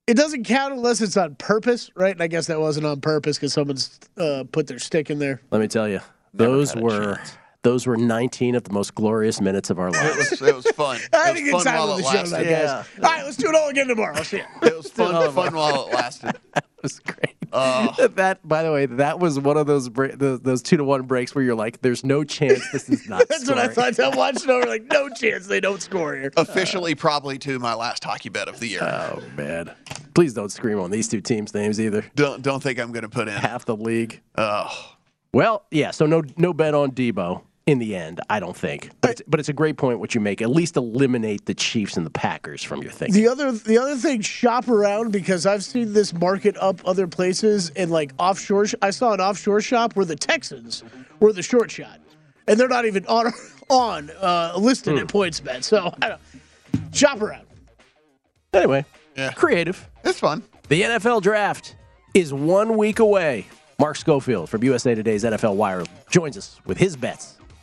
S6: it doesn't count unless it's on purpose, right? And I guess that wasn't on purpose because someone's uh, put their stick in there.
S4: let me tell you,
S5: Never
S4: those were
S5: chance.
S4: those were 19 of the most glorious minutes of our
S5: It
S4: lives.
S5: was, it was fun.
S6: I had
S5: It was fun
S6: time
S5: while
S6: with
S5: it
S6: the show
S5: lasted.
S6: tonight.
S4: Yeah.
S6: All right, let's do it all again tomorrow. See ya.
S5: It was fun, fun while it lasted.
S4: That was great.
S5: Oh.
S4: that, by the way, that was one of those bra- those, those two to one breaks where you're like, "There's no chance this is not."
S6: That's what I thought. I'm watching over like, no chance they don't score here.
S5: Officially, probably to my last hockey bet of the year.
S4: Oh man, please don't scream on these two teams' names either.
S5: don't don't think I'm going to put in.
S4: Half the league.
S5: Oh,
S4: Well, yeah. So no no bet on Deebo in the end. I don't think. But it's, but it's a great point what you make. At least eliminate the Chiefs and the Packers from your thing.
S6: The other the other thing, shop around because I've seen this market up other places and like offshore. I saw an offshore shop where the Texans were the short shot, and they're not even on on uh, listed
S4: Hmm.
S6: at points bet. So I don't, shop around.
S4: Anyway,
S5: Yeah.
S4: creative.
S5: it's fun.
S4: The NFL draft is one week away. Mark Schofield from USA Today's NFL Wire joins us with his bets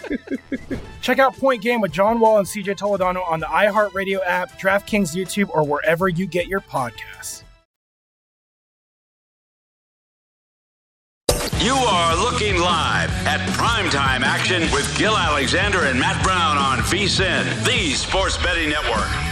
S8: Check out Point Game with John Wall and CJ Toledano on the iHeartRadio app, DraftKings YouTube, or wherever you get your podcasts.
S3: You are looking live at primetime action with Gil Alexander and Matt Brown on VSIN, the Sports Betting Network.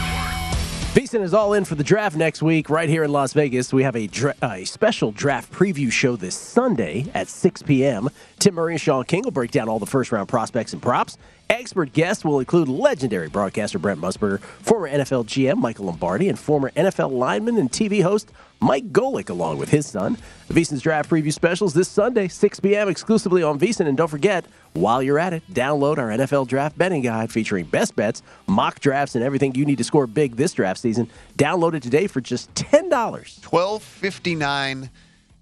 S4: VSiN is all in for the draft next week, right here in Las Vegas. We have a, dra- a special draft preview show this Sunday at 6 p.m. Tim Murray and Sean King will break down all the first round prospects and props. Expert guests will include legendary broadcaster Brent Musburger, former NFL GM Michael Lombardi, and former NFL lineman and TV host Mike Golic, along with his son. VSiN's draft preview specials this Sunday, 6 p.m. exclusively on VSiN. And don't forget, while you're at it, download our NFL draft betting guide featuring best bets, mock drafts, and everything you need to score big this draft season. Download it today for just $10.
S5: Twelve fifty nine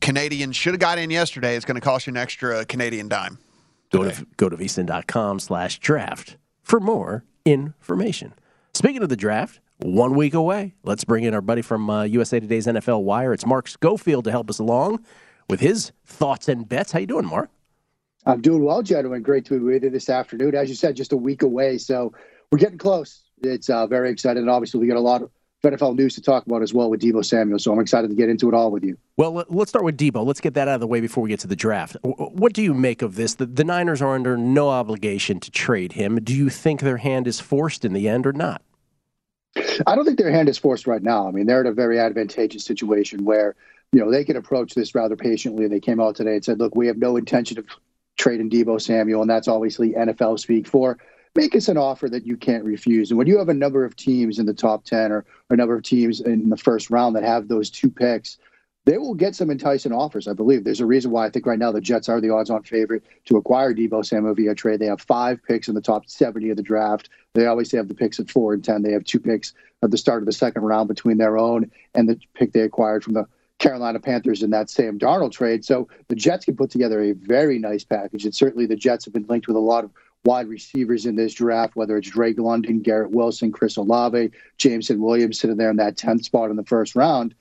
S5: Canadian should have got in yesterday. It's going to cost you an extra Canadian dime.
S4: Go to, go to slash draft for more information. Speaking of the draft, one week away. Let's bring in our buddy from uh, USA Today's NFL Wire. It's Mark Schofield to help us along with his thoughts and bets. How you doing, Mark?
S9: I'm doing well, gentlemen. Great to be with you this afternoon. As you said, just a week away, so we're getting close. It's uh, very exciting. And obviously, we got a lot of NFL news to talk about as well with Deebo Samuel. So I'm excited to get into it all with you.
S4: Well, let- let's start with Deebo. Let's get that out of the way before we get to the draft. What do you make of this? The, the Niners are under no obligation to trade him. Do you think their hand is forced in the end or not?
S9: I don't think their hand is forced right now. I mean, they're in a very advantageous situation where you know they can approach this rather patiently. And they came out today and said, "Look, we have no intention of trading Deebo Samuel," and that's obviously NFL speak for make us an offer that you can't refuse. And when you have a number of teams in the top ten or, or a number of teams in the first round that have those two picks, they will get some enticing offers. I believe there's a reason why I think right now the Jets are the odds-on favorite to acquire Deebo Samuel via trade. They have five picks in the top 70 of the draft. They always have the picks at four and ten. They have two picks at the start of the second round between their own and the pick they acquired from the Carolina Panthers in that Sam Darnold trade. So the Jets can put together a very nice package. And certainly the Jets have been linked with a lot of wide receivers in this draft, whether it's Drake London, Garrett Wilson, Chris Olave, Jameson Williams sitting there in that 10th spot in the first round.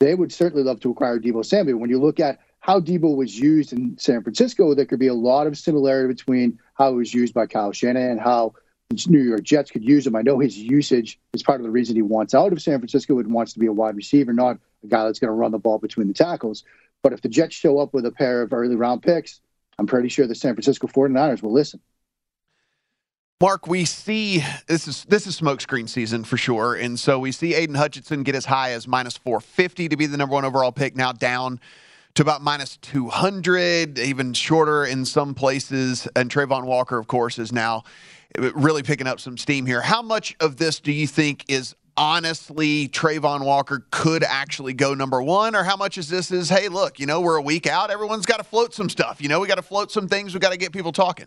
S9: They would certainly love to acquire Deebo Samuel. When you look at how Deebo was used in San Francisco, there could be a lot of similarity between how he was used by Kyle Shanahan and how the New York Jets could use him. I know his usage is part of the reason he wants out of San Francisco and wants to be a wide receiver, not a guy that's going to run the ball between the tackles. But if the Jets show up with a pair of early round picks, I'm pretty sure the San Francisco 49ers will listen.
S5: Mark, we see this is this is smokescreen season for sure, and so we see Aidan Hutchinson get as high as minus 450 to be the number one overall pick. Now down to about minus 200, even shorter in some places. And Travon Walker, of course, is now really picking up some steam here. How much of this do you think is honestly Travon Walker could actually go number one, or how much is this is hey, look, you know, we're a week out, everyone's got to float some stuff. You know, we got to float some things, we got to get people talking.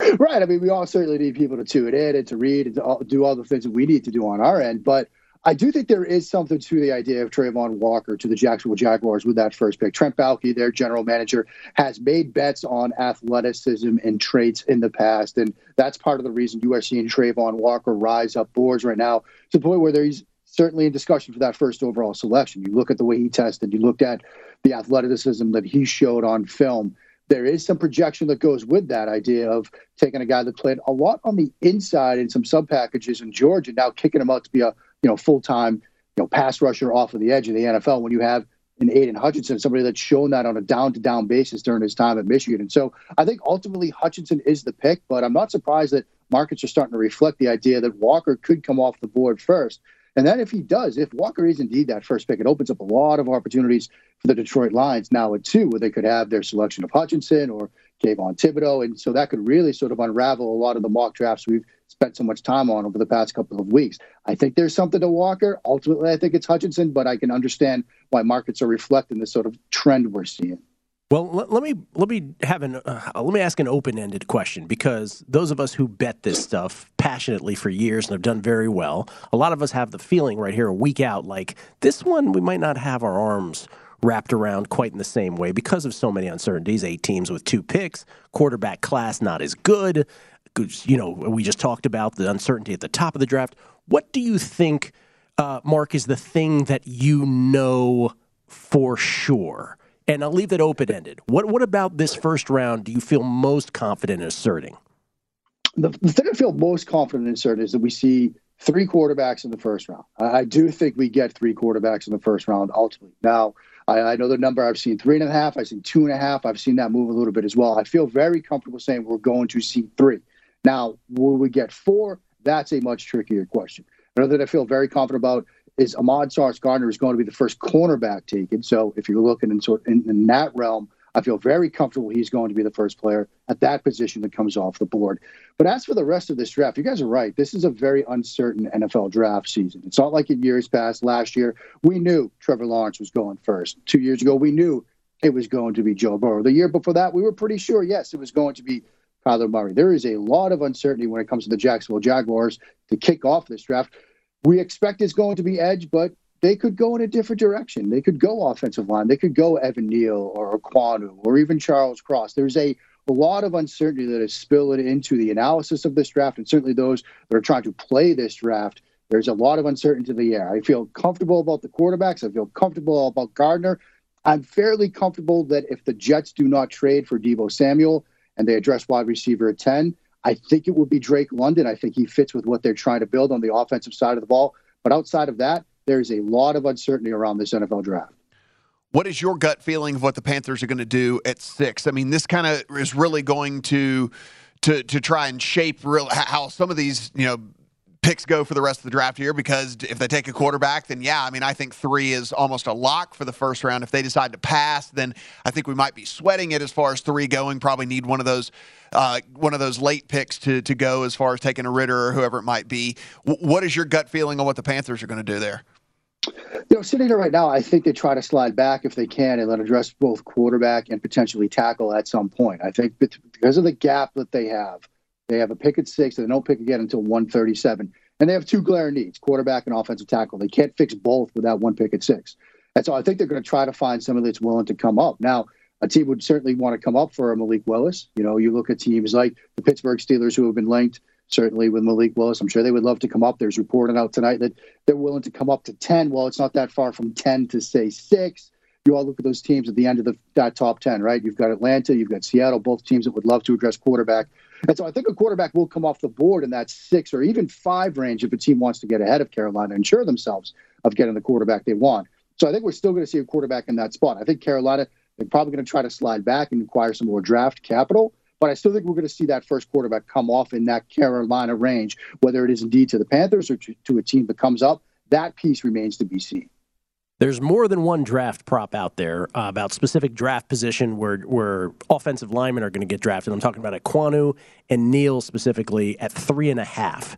S9: Right. I mean, we all certainly need people to tune in and to read and to all, do all the things that we need to do on our end. But I do think there is something to the idea of Travon Walker to the Jacksonville Jaguars with that first pick. Trent Baalke, their general manager, has made bets on athleticism and traits in the past. And that's part of the reason you are seeing Travon Walker rise up boards right now to the point where he's certainly in discussion for that first overall selection. You look at the way he tested, you looked at the athleticism that he showed on film there is some projection that goes with that idea of taking a guy that played a lot on the inside in some sub packages in Georgia, now kicking him out to be a you know full time you know pass rusher off of the edge of the NFL. When you have an Aidan Hutchinson, somebody that's shown that on a down to down basis during his time at Michigan, and so I think ultimately Hutchinson is the pick, but I'm not surprised that markets are starting to reflect the idea that Walker could come off the board first. And then if he does, if Walker is indeed that first pick, it opens up a lot of opportunities for the Detroit Lions now at two, where they could have their selection of Hutchinson or Kayvon Thibodeaux. And so that could really sort of unravel a lot of the mock drafts we've spent so much time on over the past couple of weeks. I think there's something to Walker. Ultimately, I think it's Hutchinson, but I can understand why markets are reflecting this sort of trend we're seeing.
S4: Well, let, let me let me have an uh, let me ask an open-ended question because those of us who bet this stuff passionately for years and have done very well, a lot of us have the feeling right here a week out like this one we might not have our arms wrapped around quite in the same way because of so many uncertainties. Eight teams with two picks, quarterback class not as good. You know, we just talked about the uncertainty at the top of the draft. What do you think, uh, Mark, is the thing that you know for sure? And I'll leave that open ended. What what about this first round do you feel most confident in asserting?
S9: The, the thing I feel most confident in asserting is that we see three quarterbacks in the first round. I, I do think we get three quarterbacks in the first round ultimately. Now, I, I, know the number I've seen three and a half, I've seen two and a half, I've seen that move a little bit as well. I feel very comfortable saying we're going to see three. Now, will we get four? That's a much trickier question. Another that I feel very confident about is Ahmad Sauce Gardner is going to be the first cornerback taken. So if you're looking in, sort in, in that realm, I feel very comfortable he's going to be the first player at that position that comes off the board. But as for the rest of this draft, you guys are right. This is a very uncertain NFL draft season. It's not like in years past. Last year, we knew Trevor Lawrence was going first. Two years ago, we knew it was going to be Joe Burrow. The year before that, we were pretty sure, yes, it was going to be Kyler Murray. There is a lot of uncertainty when it comes to the Jacksonville Jaguars to kick off this draft we expect it's going to be edge, but they could go in a different direction. They could go offensive line. They could go Evan Neal or Ekwonu or even Charles Cross. There's a, a lot of uncertainty that is spilling into the analysis of this draft, and certainly those that are trying to play this draft. There's a lot of uncertainty in the air. I feel comfortable about the quarterbacks. I feel comfortable about Gardner. I'm fairly comfortable that if the Jets do not trade for Deebo Samuel and they address wide receiver at 10, I think it would be Drake London. I think he fits with what they're trying to build on the offensive side of the ball. But outside of that, there's a lot of uncertainty around this NFL draft.
S5: What is your gut feeling of what the Panthers are going to do at six? I mean, this kind of is really going to to to try and shape real how some of these you know picks go for the rest of the draft here because if they take a quarterback, then yeah, I mean, I think three is almost a lock for the first round. If they decide to pass, then I think we might be sweating it as far as three going. Probably need one of those uh, one of those late picks to to go as far as taking a Ridder or whoever it might be. W- what is your gut feeling on what the Panthers are going to do there?
S9: You know, sitting here right now, I think they try to slide back if they can and let address both quarterback and potentially tackle at some point. I think because of the gap that they have they have a pick at six, and they don't pick again until 137. And they have two glaring needs quarterback and offensive tackle. They can't fix both without one pick at six. And so I think they're going to try to find somebody that's willing to come up. Now, a team would certainly want to come up for a Malik Willis. You know, you look at teams like the Pittsburgh Steelers who have been linked certainly with Malik Willis. I'm sure they would love to come up. There's reporting out tonight that they're willing to come up to 10. Well, it's not that far from 10 to say six. You all look at those teams at the end of the, that top 10, right? You've got Atlanta, you've got Seattle, both teams that would love to address quarterback. And so I think a quarterback will come off the board in that six or even five range if a team wants to get ahead of Carolina, and ensure themselves of getting the quarterback they want. So I think we're still going to see a quarterback in that spot. I think Carolina, they're probably going to try to slide back and acquire some more draft capital. But I still think we're going to see that first quarterback come off in that Carolina range, whether it is indeed to the Panthers or to, to a team that comes up. That piece remains to be seen.
S4: There's more than one draft prop out there uh, about specific draft position where where offensive linemen are going to get drafted. I'm talking about Ekwonu and Neal specifically at three and a half.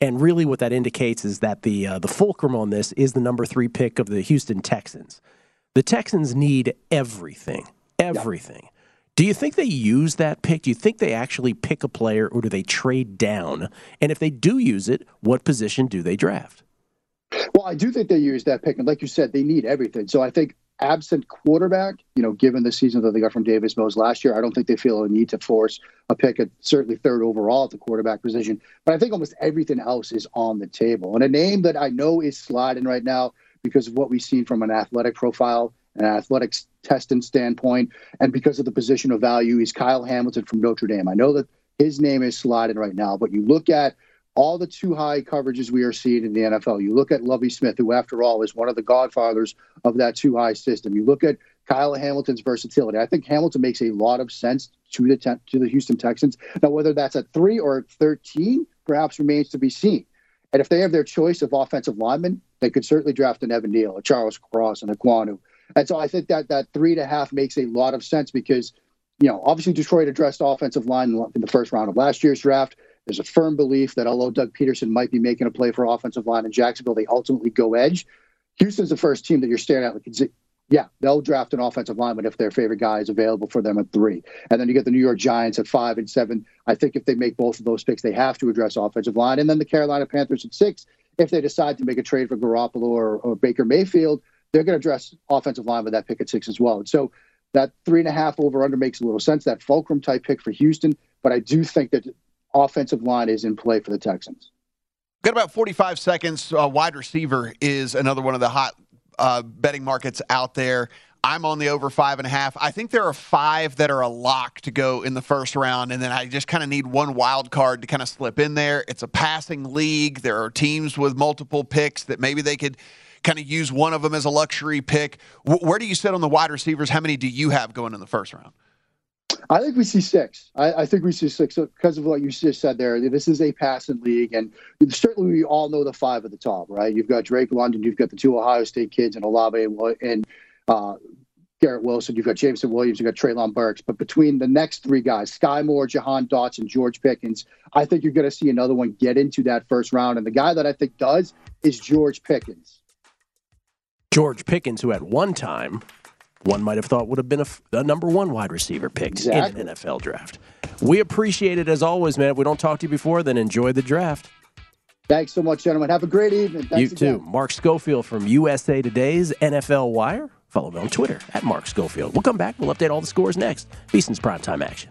S4: And really, what that indicates is that the uh, the fulcrum on this is the number three pick of the Houston Texans. The Texans need everything, everything. Do you think they use that pick? Do you think they actually pick a player, or do they trade down? And if they do use it, what position do they draft?
S9: Well, I do think they use that pick, and like you said, they need everything. So I think absent quarterback, you know, given the season that they got from Davis Mills last year, I don't think they feel a need to force a pick at certainly third overall at the quarterback position. But I think almost everything else is on the table. And a name that I know is sliding right now because of what we've seen from an athletic profile, an athletics testing standpoint, and because of the position of value, is Kyle Hamilton from Notre Dame. I know that his name is sliding right now, but you look at all the two high coverages we are seeing in the NFL. You look at Lovie Smith, who, after all, is one of the godfathers of that two high system. You look at Kyle Hamilton's versatility. I think Hamilton makes a lot of sense to the to the Houston Texans. Now, whether that's at three or at thirteen, perhaps remains to be seen. And if they have their choice of offensive linemen, they could certainly draft an Evan Neal, a Charles Cross, and a Kwanu. And so I think that that three and a half makes a lot of sense because, you know, obviously Detroit addressed offensive line in the first round of last year's draft. There's a firm belief that although Doug Pederson might be making a play for offensive line in Jacksonville, they ultimately go edge. Houston's the first team that you're staring at. Yeah, they'll draft an offensive lineman if their favorite guy is available for them at three. And then you get the New York Giants at five and seven. I think if they make both of those picks, they have to address offensive line. And then the Carolina Panthers at six, if they decide to make a trade for Garoppolo or, or Baker Mayfield, they're going to address offensive line with that pick at six as well. And so that three and a half over under makes a little sense. That fulcrum type pick for Houston, but I do think that offensive line is in play for the Texans.
S5: Got about 45 seconds. Uh, wide receiver is another one of the hot uh, betting markets out there. I'm on the over five and a half. I think there are five that are a lock to go in the first round, and then I just kind of need one wild card to kind of slip in there. It's a passing league. There are teams with multiple picks that maybe they could kind of use one of them as a luxury pick. W- where do you sit on the wide receivers? How many do you have going in the first round?
S9: I think we see six. I, I think we see six because of what you just said there. This is a passing league, and certainly we all know the five at the top, right? You've got Drake London, you've got the two Ohio State kids, and Olave and uh, Garrett Wilson. You've got Jameson Williams, you've got Treylon Burks. But between the next three guys, Sky Moore, Jahan Dotson, and George Pickens, I think you're going to see another one get into that first round. And the guy that I think does is George Pickens.
S4: George Pickens, who at one time one might have thought would have been a, a number one wide receiver pick
S9: exactly.
S4: in an NFL draft. We appreciate it as always, man. If we don't talk to you before, then enjoy the draft.
S9: Thanks so much, gentlemen. Have a great evening. Thanks
S4: you too. Mark Schofield from USA Today's NFL Wire. Follow me on Twitter at Mark Schofield. We'll come back. We'll update all the scores next. VSiN's primetime action.